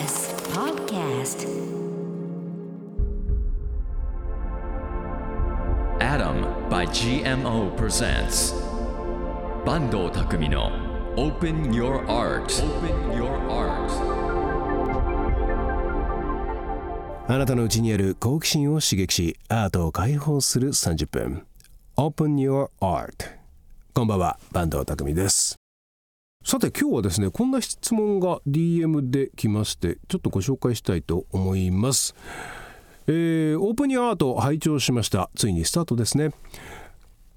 TBS Podcast Adam by GMO presents 坂東匠の Open Your Art Open Your Art あなたのうちにある好奇心を刺激しアートを解放する30分 Open Your Art こんばんは坂東匠ですさて今日はですねこんな質問が DM で来ましてちょっとご紹介したいと思います。えー、オープニューアート拝聴しました。ついにスタートですね。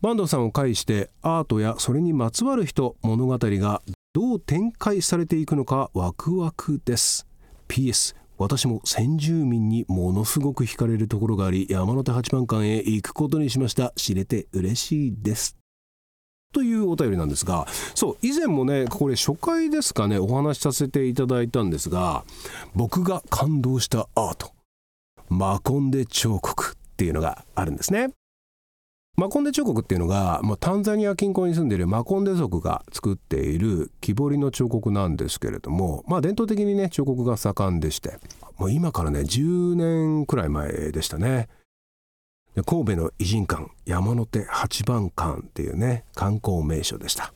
坂東さんを介してアートやそれにまつわる人物語がどう展開されていくのかワクワクです。PS 私も先住民にものすごく惹かれるところがあり山手八幡館へ行くことにしました。知れて嬉しいです。というお便りなんですがそう以前もねこれ初回ですかねお話しさせていただいたんですが僕が感動したアートマコンデ彫刻っていうのがあるんですね。マコンデ彫刻っていうのが、まあ、タンザニア近郊に住んでいるマコンデ族が作っている木彫りの彫刻なんですけれども、まあ、伝統的にね彫刻が盛んでしてもう今からね10年くらい前でしたね。神戸の偉人館山手八幡館っていうね観光名所でした、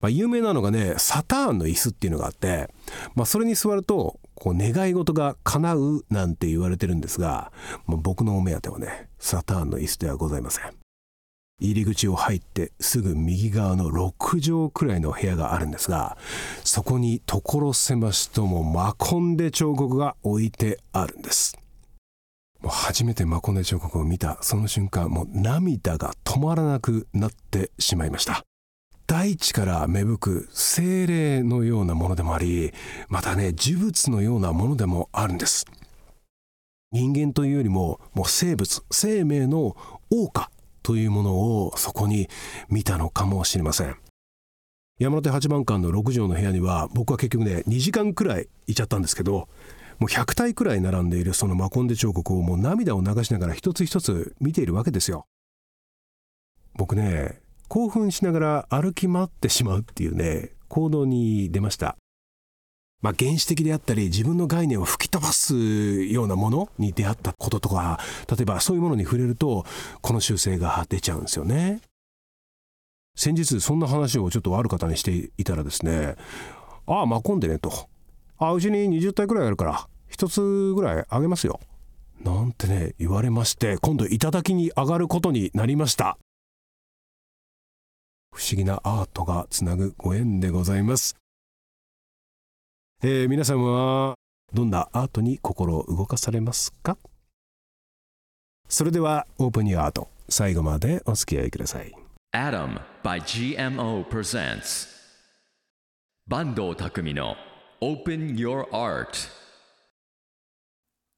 まあ、有名なのがねサターンの椅子っていうのがあって、まあ、それに座るとこう願い事が叶うなんて言われてるんですが、まあ、僕のお目当てはねサターンの椅子ではございません。入り口を入ってすぐ右側の6畳くらいの部屋があるんですがそこに所狭しともマコンデ彫刻が置いてあるんです。初めてマコネ彫刻を見たその瞬間もう涙が止まらなくなってしまいました。大地から芽吹く精霊のようなものでもありまたね呪物のようなものでもあるんです。人間というよりももう生物生命の謳歌というものをそこに見たのかもしれません。山手八幡館の6畳の部屋には僕は結局ね2時間くらいいちゃったんですけどもう100体くらい並んでいるそのマコンデ彫刻をもう涙を流しながら一つ一つ見ているわけですよ。僕ね興奮しながら歩き回ってしまうっていうね行動に出ました。まあ、原始的であったり自分の概念を吹き飛ばすようなものに出会ったこととか例えばそういうものに触れるとこの習性が出ちゃうんですよね。先日そんな話をちょっとある方にしていたらですね「ああマコンデね」とあうちに20体くらいあるから一つぐらいあげますよ。なんてね言われまして今度頂きに上がることになりました。不思議なアートがつなぐご縁でございます。えー、皆さんはどんなアートに心を動かされますか？それではオープニューアート最後までお付き合いください。Adam by GMO presents 坂東匠の Open Your Art.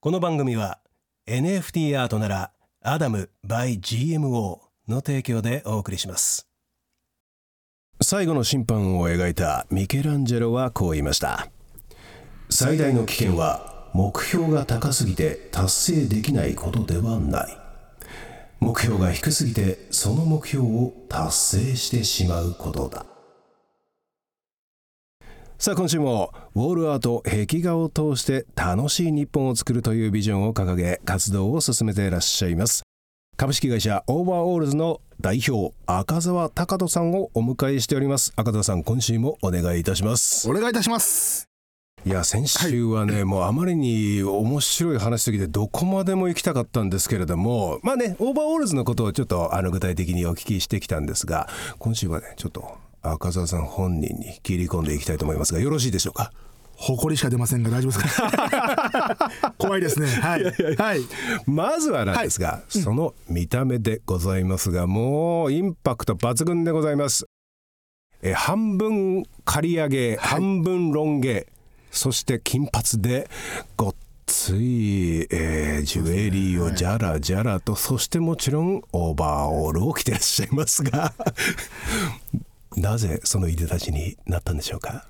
この番組は NFT アートならアダム by GMO の提供でお送りします。最後の審判を描いたミケランジェロはこう言いました。最大の危険は目標が高すぎて達成できないことではない。目標が低すぎてその目標を達成してしまうことだ。さあ今週もウォールアート壁画を通して楽しい日本を作るというビジョンを掲げ活動を進めていらっしゃいます。株式会社オーバーオールズの代表赤澤岳人さんをお迎えしております。赤澤さん今週もお願いいたします。お願いいたします。いや先週はね、もうあまりに面白い話すぎてどこまでも行きたかったんですけれどもまあねオーバーオールズのことをちょっとあの具体的にお聞きしてきたんですが今週はねちょっと赤澤さん本人に切り込んでいきたいと思いますがよろしいでしょうか？誇りしか出ませんが大丈夫ですか？怖いですね。はい。はい。まずはなんですが、その見た目でございますがもうインパクト抜群でございます。え半分刈り上げ、半分ロン毛そして金髪でごっつい、えージュエリーをじゃらじゃらとそしてもちろんオーバーオールを着てらっしゃいますがなぜそのいでたちになったんでしょうか？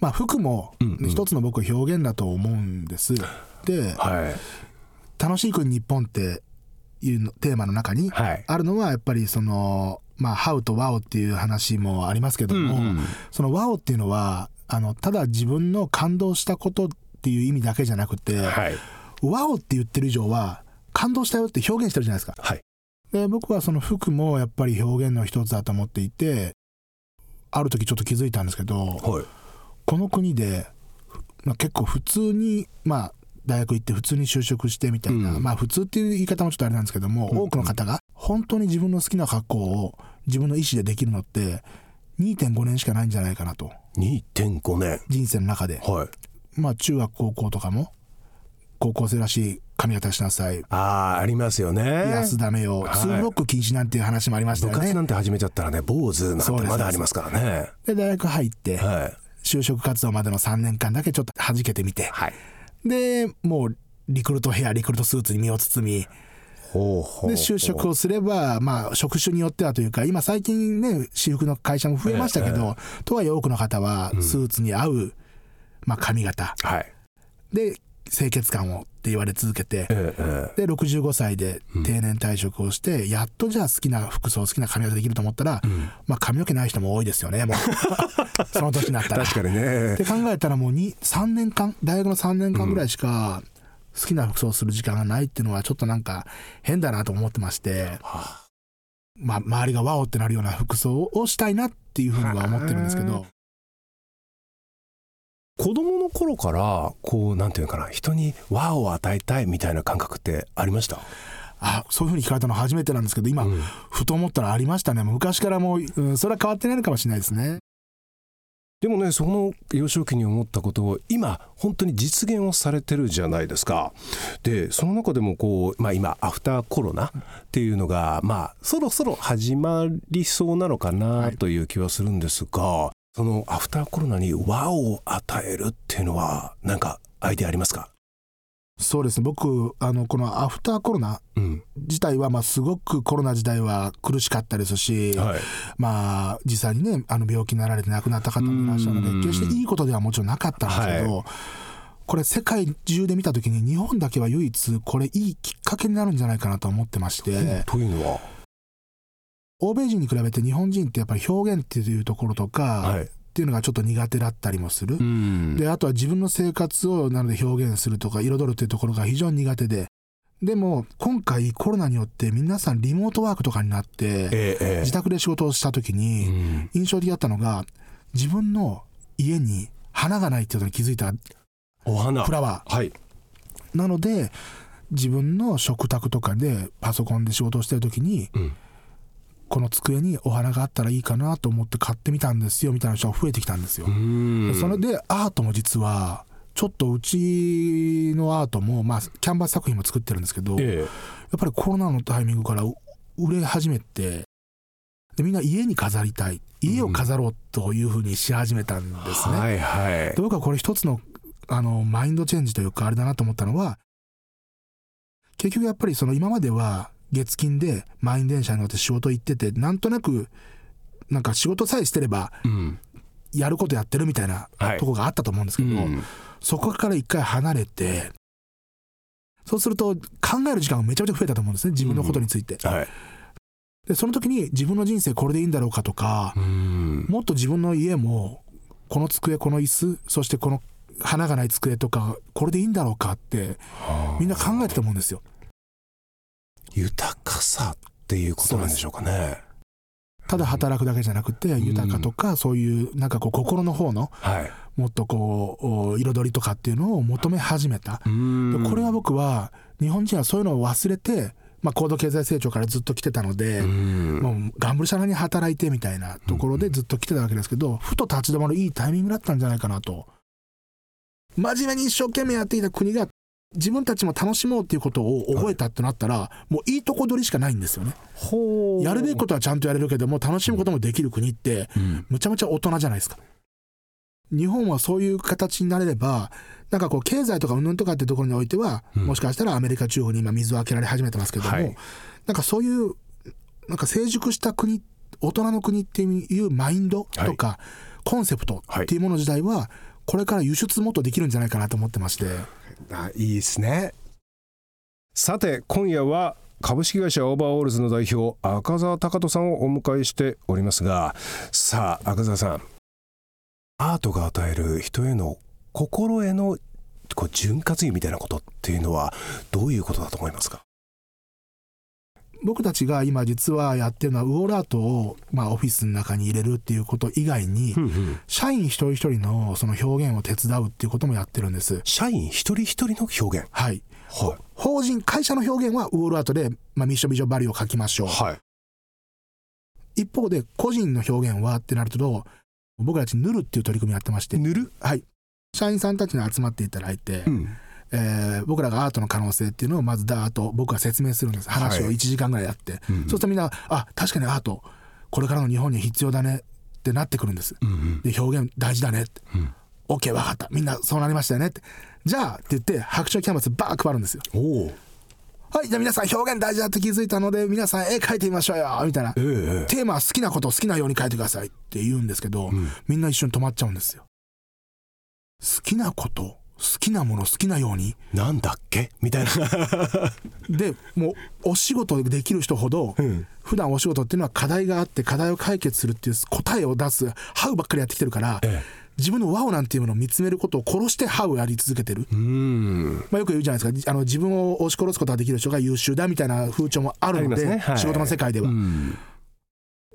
まあ服も一つの僕は表現だと思うんです、ではい。楽しい国日本っていうのテーマの中にはい。あるのはやっぱりそのまあハウとワオっていう話もありますけども、そのワオっていうのはあのただ自分の感動したことっていう意味だけじゃなくて、はい。ワオって言ってる以上は感動したよって表現してるじゃないですか。はいで僕はその服もやっぱり表現の一つだと思っていてある時ちょっと気づいたんですけどはい。この国で、まあ、結構普通にまあ大学行って普通に就職してみたいな、うん。まあ普通っていう言い方もちょっとあれなんですけども、うん。多くの方が本当に自分の好きな格好を自分の意思でできるのって2.5年しかないんじゃないかなと。2.5年。人生の中で。はい。まあ中学高校とかも高校生らしい髪型しなさい。ああありますよね。安ダメよ、はい。ツーブロック禁止なんていう話もありました部よね。活なんて始めちゃったらね坊主なんてまだありますからね。で大学入ってはい。就職活動までの3年間だけちょっと弾けてみて。はい。でもうリクルートヘアリクルートスーツに身を包み。ほうほうで就職をすればまあ職種によってはというか今最近ね私服の会社も増えましたけど、とはいえ多くの方はスーツに合う、まあ、髪型。はい。で清潔感をって言われ続けてええで65歳で定年退職をして、やっとじゃあ好きな服装好きな髪型できると思ったら、まあ髪の毛ない人も多いですよねもう。その年になったら。確かにね。って考えたらもうに3年間大学の3年間ぐらいしか好きな服装をする時間がないっていうのはちょっとなんか変だなと思ってまして、まあ、周りがワオってなるような服装をしたいなっていうふうには思ってるんですけど子供の頃からこうなんていうのかな人に和を与えたいみたいな感覚ってありました？あそういうふうに聞かれたの初めてなんですけど今、うん。ふと思ったらありましたね。昔からもう、うん、それは変わってないのかもしれないですね。でもねその幼少期に思ったことを今本当に実現をされてるじゃないですか。でその中でもこう、まあ、今アフターコロナっていうのがまあそろそろ始まりそうなのかなという気はするんですが、そのアフターコロナに和を与えるっていうのは何かアイデアありますか？そうですね。僕あのこのアフターコロナうん。自体はまあすごくコロナ時代は苦しかったですし、はい。まあ実際にねあの病気になられて亡くなった方もいらっしゃるのうん。で決していいことではもちろんなかったんですけど、これ世界中で見た時に日本だけは唯一これいいきっかけになるんじゃないかなと思ってまして。というのは欧米人に比べて日本人ってやっぱり表現っていうところとか、はい。っていうのがちょっと苦手だったりもする。うん。であとは自分の生活をなので表現するとか彩るっていうところが非常に苦手で。でも今回コロナによって皆さんリモートワークとかになってえええ自宅で仕事をした時にうん。印象的だったのが自分の家に花がないっていうことに気づいたお花。フラワはい。ーなので自分の食卓とかでパソコンで仕事をしてる時にうんこの机にお花があったらいいかなと思って買ってみたんですよみたいな人が増えてきたんですよ。それでアートも実はちょっとうちのアートもまあキャンバス作品も作ってるんですけどやっえぱりコロナのタイミングからう売れ始めてでみんな家に飾りたい。家を飾ろうというふうにし始めたんえですね。はいはい。で僕はこれ一つのあのマインドチェンジというかあれだなと思ったのは結局やっぱりその今までは月金で満員電車に乗って仕事行っててなんとなくなんか仕事さえしてればうん。やることやってるみたいなはい。とこがあったと思うんですけど、うん。そこから一回離れてそうすると考える時間がめちゃめちゃ増えたと思うんですね自分のことについて。はい。でその時に自分の人生これでいいんだろうかとかうん。もっと自分の家もこの机この椅子そしてこの花がない机とかこれでいいんだろうかってみんな考えてたと思うんですよ。豊かさっていうことなんでしょうかね。ただ働くだけじゃなくて豊かとかそういうなんかこう心の方のはい。もっとこうお彩りとかっていうのを求め始めた。これは僕は日本人はそういうのを忘れて、まあ、高度経済成長からずっと来てたので、うん。もうがんぶりしゃらに働いてみたいなところでずっと来てたわけですけど、ふと立ち止まるいいタイミングだったんじゃないかなと。真面目に一生懸命やっていた国が自分たちも楽しもうっていうことを覚えたってなったら、もういいとこ取りしかないんですよね。やるべきことはちゃんとやれるけども楽しむこともできる国ってうん。むちゃむちゃ大人じゃないですか。日本はそういう形になれればなんかこう経済とかうんぬんとかってところにおいては、うん。もしかしたらアメリカ中央に今水を開けられ始めてますけども、はい。なんかそういうなんか成熟した国大人の国っていうマインドとか、コンセプトっていうもの自体はこれから輸出もっとできるんじゃないかなと思ってましてあいいですね。さて今夜は株式会社オーバーオールズの代表赤澤岳人さんをお迎えしておりますがさあ赤澤さんアートが与える人への心へのこう潤滑油みたいなことっていうのはどういうことだと思いますか？僕たちが今実はやってるのはウォールアートを、まあ、オフィスの中に入れるっていうこと以外に、社員一人一人のその表現を手伝うっていうこともやってるんです。社員一人一人の表現はい。は法人、会社の表現はウォールアートで、まあ、ミッションビジョンバリューを書きましょう。はい一方で個人の表現はってなると、僕たち塗るっていう取り組みやってまして、塗る？はい。社員さんたちに集まっていただいて、うんえー僕らがアートの可能性っていうのをまずダーッと僕が説明するんです。話をはい1時間ぐらいやって、うんそうするとみんなあ確かにアートこれからの日本に必要だねってなってくるんです、うんで表現大事だねって、うん。OK 分かった。みんなそうなりましたよねって。じゃあって言って白鳥キャンバスバー配るんですよ。はいじゃあ皆さん表現大事だって気づいたので皆さん絵描いてみましょうよ。みたいな、ええテーマは好きなことを好きなように描いてくださいって言うんですけど、ん。みんな一緒に止まっちゃうんですよ。好きなこと好きなもの好きなように。なんだっけ？みたいな。でもうお仕事できる人ほど、ん。普段お仕事っていうのは課題があって課題を解決するっていう答えを出すハウばっかりやってきてるから、え自分のワオなんていうものを見つめることを殺してハウをやり続けてる、うん。まあ、よく言うじゃないですか。あの自分を押し殺すことができる人が優秀だみたいな風潮もあるのでね。はい。仕事の世界では、うん。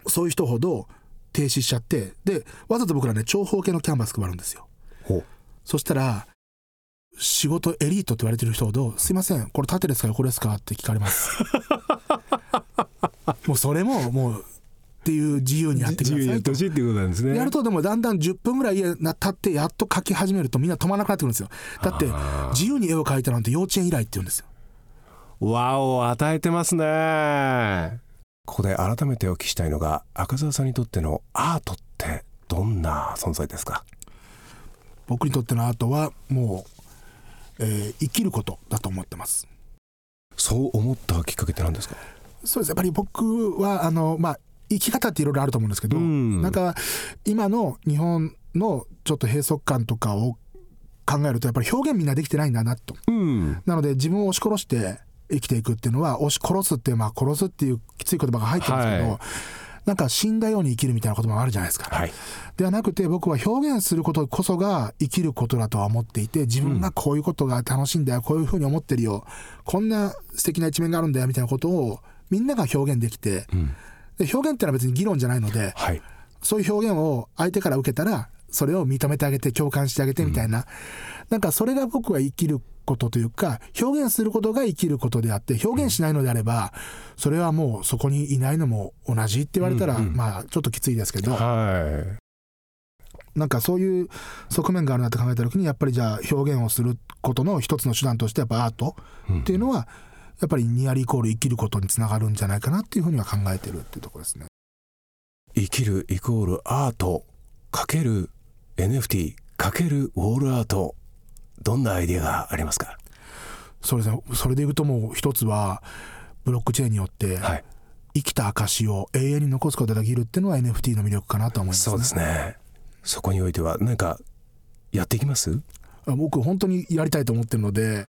そういう人ほど停止しちゃってでわざと僕らね長方形のキャンバス配るんですよ。そしたら仕事エリートって言われてる人ほど「すいませんこれ縦ですか横ですか?」って聞かれます。もうそれももうっていう自由にやってくださいと。しいっていうことなんですね。やるとでもだんだん10分ぐらいな経ってやっと描き始めるとみんな止まらなくなってくるんですよ。だって自由に絵を描いたなんて幼稚園以来って言うんですよ。和を与えてますね。ここで改めてお聞きしたいのが赤澤さんにとってのアートってどんな存在ですか？僕にとってのアートはもう、えー生きることだと思ってます。そう思ったきっかけって何ですか？そうです。やっぱり僕はあのまあ生き方っていろいろあると思うんですけど、うん。なんか今の日本のちょっと閉塞感とかを考えるとやっぱり表現みんなできてないんだなと。うん。なので自分を押し殺して生きていくっていうのは押し殺すってまあ殺すっていうきつい言葉が入ってるんですけど、はいなんか死んだように生きるみたいな言葉もあるじゃないですか、はい。ではなくて僕は表現することこそが生きることだとは思っていて自分がこういうことが楽しいんだよこういうふうに思ってるよ。こんな素敵な一面があるんだよみたいなことをみんなが表現できて、で表現ってのは別に議論じゃないのではい。そういう表現を相手から受けたらそれを認めてあげて共感してあげてみたいな、なんかそれが僕は生きることというか表現することが生きることであって表現しないのであればそれはもうそこにいないのも同じって言われたら、うんうん。まあちょっときついですけど、はなんかそういう側面があるなって考えた時にやっぱりじゃあ表現をすることの一つの手段としてやっぱアートっていうのはやっぱりニアリーイコール生きることにつながるんじゃないかなっていうふうには考えてるっていうところですね。い生きるイコールアートかける NFT かけるウォールアートどんなアイデアがありますか？そうですね。それでいうともう一つはブロックチェーンによってはい。生きた証を永遠に残すことができるっていうのは NFT の魅力かなと思います、そうですね。そこにおいては何かやっていきます？あ僕本当にやりたいと思ってるので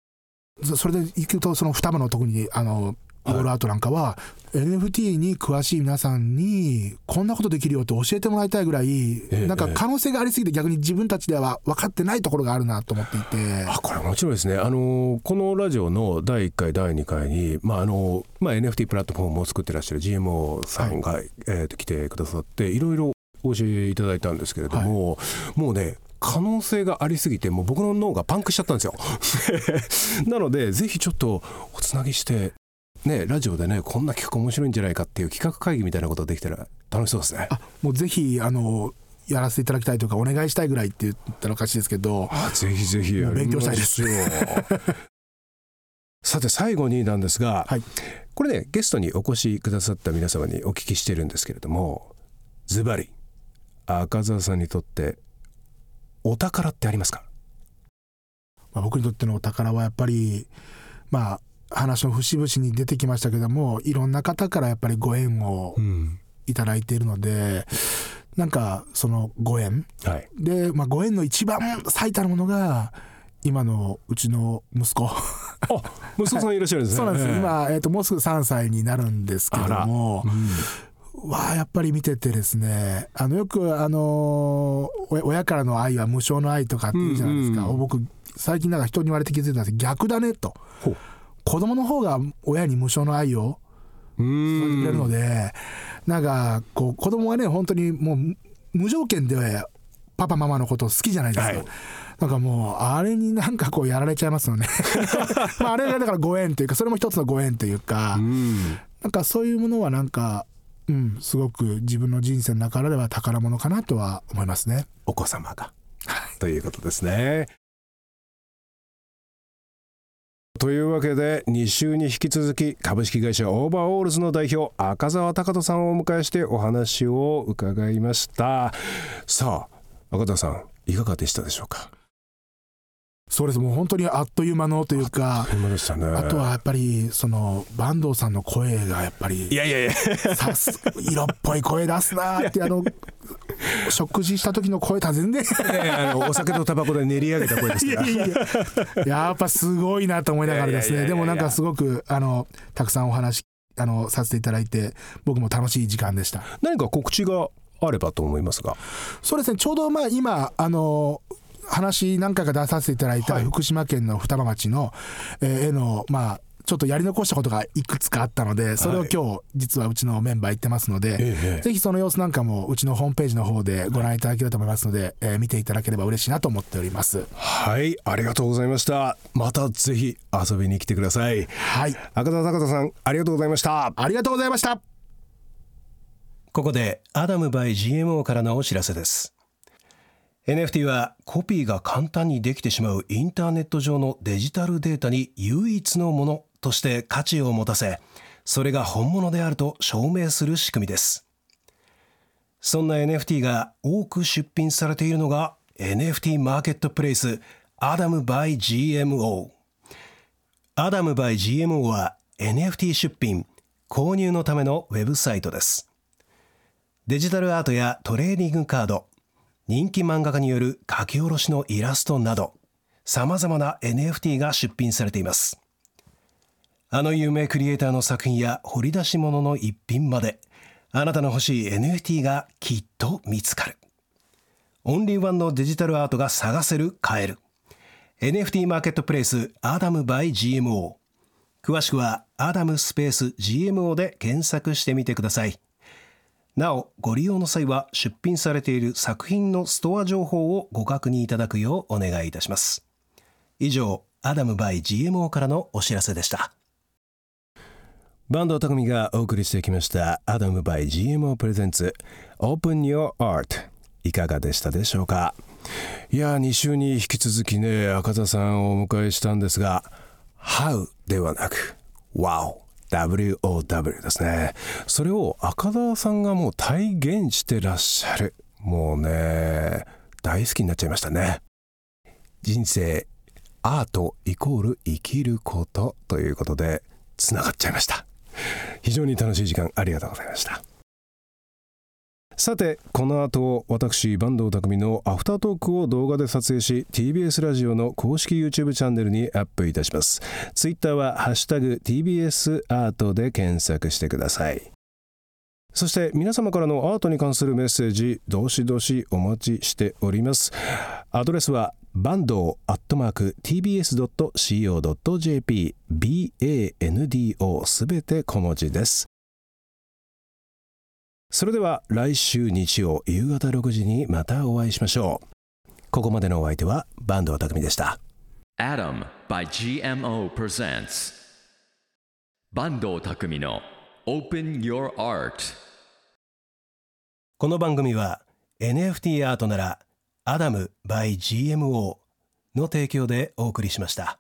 そそれでいくとその双葉の特にあのウォールアートなんかは、NFT に詳しい皆さんにこんなことできるよって教えてもらいたいぐらい、えなんか可能性がありすぎて逆に自分たちでは分かってないところがあるなと思っていて。あこれもちろんですね。あのこのラジオの第1回第2回に、まああのまあ、NFT プラットフォームを作ってらっしゃる GMO さんが、えーと来てくださっていろいろお教えいただいたんですけれども、もうね可能性がありすぎてもう僕の脳がパンクしちゃったんですよ。なのでぜひちょっとおつなぎしてねラジオでねこんな企画面白いんじゃないかっていう企画会議みたいなことできたら楽しそうですね。あもうぜひあのやらせていただきたいというかお願いしたいぐらいって言ったらおかしいですけど。あぜひぜひ勉強したいです。ましょうさて最後になんですが、はい。これねゲストにお越しくださった皆様にお聞きしてるんですけれどもズバリ赤澤さんにとってお宝ってありますか？まあ、僕にとってのお宝はやっぱりまあ話の節々に出てきましたけどもいろんな方からやっぱりご縁をん。いただいているのでなんかそのご縁。はい。で、まあ、ご縁の一番最たるものが今のうちの息子。あ息子さんいらっしゃるんですね。そうなんです、ええ。今、えー、ともうすぐ3歳になるんですけども、うん。はやっぱり見ててですねあのよくあのお親からの愛は無償の愛とかって言うじゃないですか、うんうん。僕最近なんか人に言われて気づいたんです。逆だねと。ほう子供の方が親に無償の愛をう注いでくれるのんで、なんかこう子供はね本当にもう無無条件でパパママのこと好きじゃないですか、はい。なんかもうあれになんかこうやられちゃいますよね。まああれがだからご縁というかそれも一つのご縁というか、うん。なんかそういうものはなんかうんすごく自分の人生の中では宝物かなとは思いますね。お子様が。ということですね。というわけで2週に引き続き株式会社オーバーオールズの代表赤澤岳人さんをお迎えしてお話を伺いました。さあ赤澤さんいかがでしたでしょうか？そうです。もう本当にあっという間のというかあとはやっぱりその坂東さんの声がやっぱりいやいやいや。色っぽい声出すなーってあの食事した時の声とは全然お酒とタバコで練り上げた声ですから。いやいやいや。やっぱすごいなと思いながらですね。でもなんかすごくあのたくさんお話あのさせていただいて僕も楽しい時間でした。何か告知があればと思いますが。そうですね。ちょうどまあ今あの話何回か出させていただいたはい。福島県の双葉町の、えー絵のまあちょっとやり残したことがいくつかあったのでそれをはい今日実はうちのメンバー行ってますので、ええぜひその様子なんかもうちのホームページの方でご覧いただけると思いますので、えー見ていただければ嬉しいなと思っております。はい。ありがとうございました。またぜひ遊びに来てください。はい。赤澤貴人さんありがとうございました。ありがとうございました。ここでアダム by GMO からのお知らせです NFT はコピーが簡単にできてしまうインターネット上のデジタルデータに唯一のものとして価値を持たせそれが本物であると証明する仕組みです。そんな NFT が多く出品されているのが NFT マーケットプレイスアダム by GMO アダム by GMO は NFT 出品購入のためのウェブサイトです。デジタルアートやトレーディングカード、人気漫画家による書き下ろしのイラストなど、様々な NFT が出品されています。あの有名クリエイターの作品や掘り出し物の一品まで、あなたの欲しい NFT がきっと見つかる。オンリーワンのデジタルアートが探せる、買える。NFT マーケットプレイスアダム by GMO。詳しくはアダムスペース GMO で検索してみてください。なお、ご利用の際は出品されている作品のストア情報をご確認いただくようお願いいたします。以上、アダム by GMO からのお知らせでした。バンド匠がお送りしてきましたアダム by GMO プレゼンツ Open Your Art いかがでしたでしょうか？いや2週に引き続きね赤座さんをお迎えしたんですが How ではなく Wow WOW ですね。それを赤澤さんがもう体現してらっしゃる。もうね大好きになっちゃいましたね。人生アートイコール生きることということでつながっちゃいました。非常に楽しい時間ありがとうございました。さてこの後私坂東匠のアフタートークを動画で撮影し TBS ラジオの公式 YouTube チャンネルにアップいたします。Twitter は「ハッシュタグ #TBS アート」で検索してください。そして皆様からのアートに関するメッセージどしどしお待ちしております。アドレスはバンドアットマーク tbs.co.jp bando すべて小文字です。それでは来週日曜夕方6時にまたお会いしましょう。ここまでのお相手は坂東匠でした。Adam by GMO presents 坂東匠の Open Your Art. この番組は NFT アートならアダム by GMO の提供でお送りしました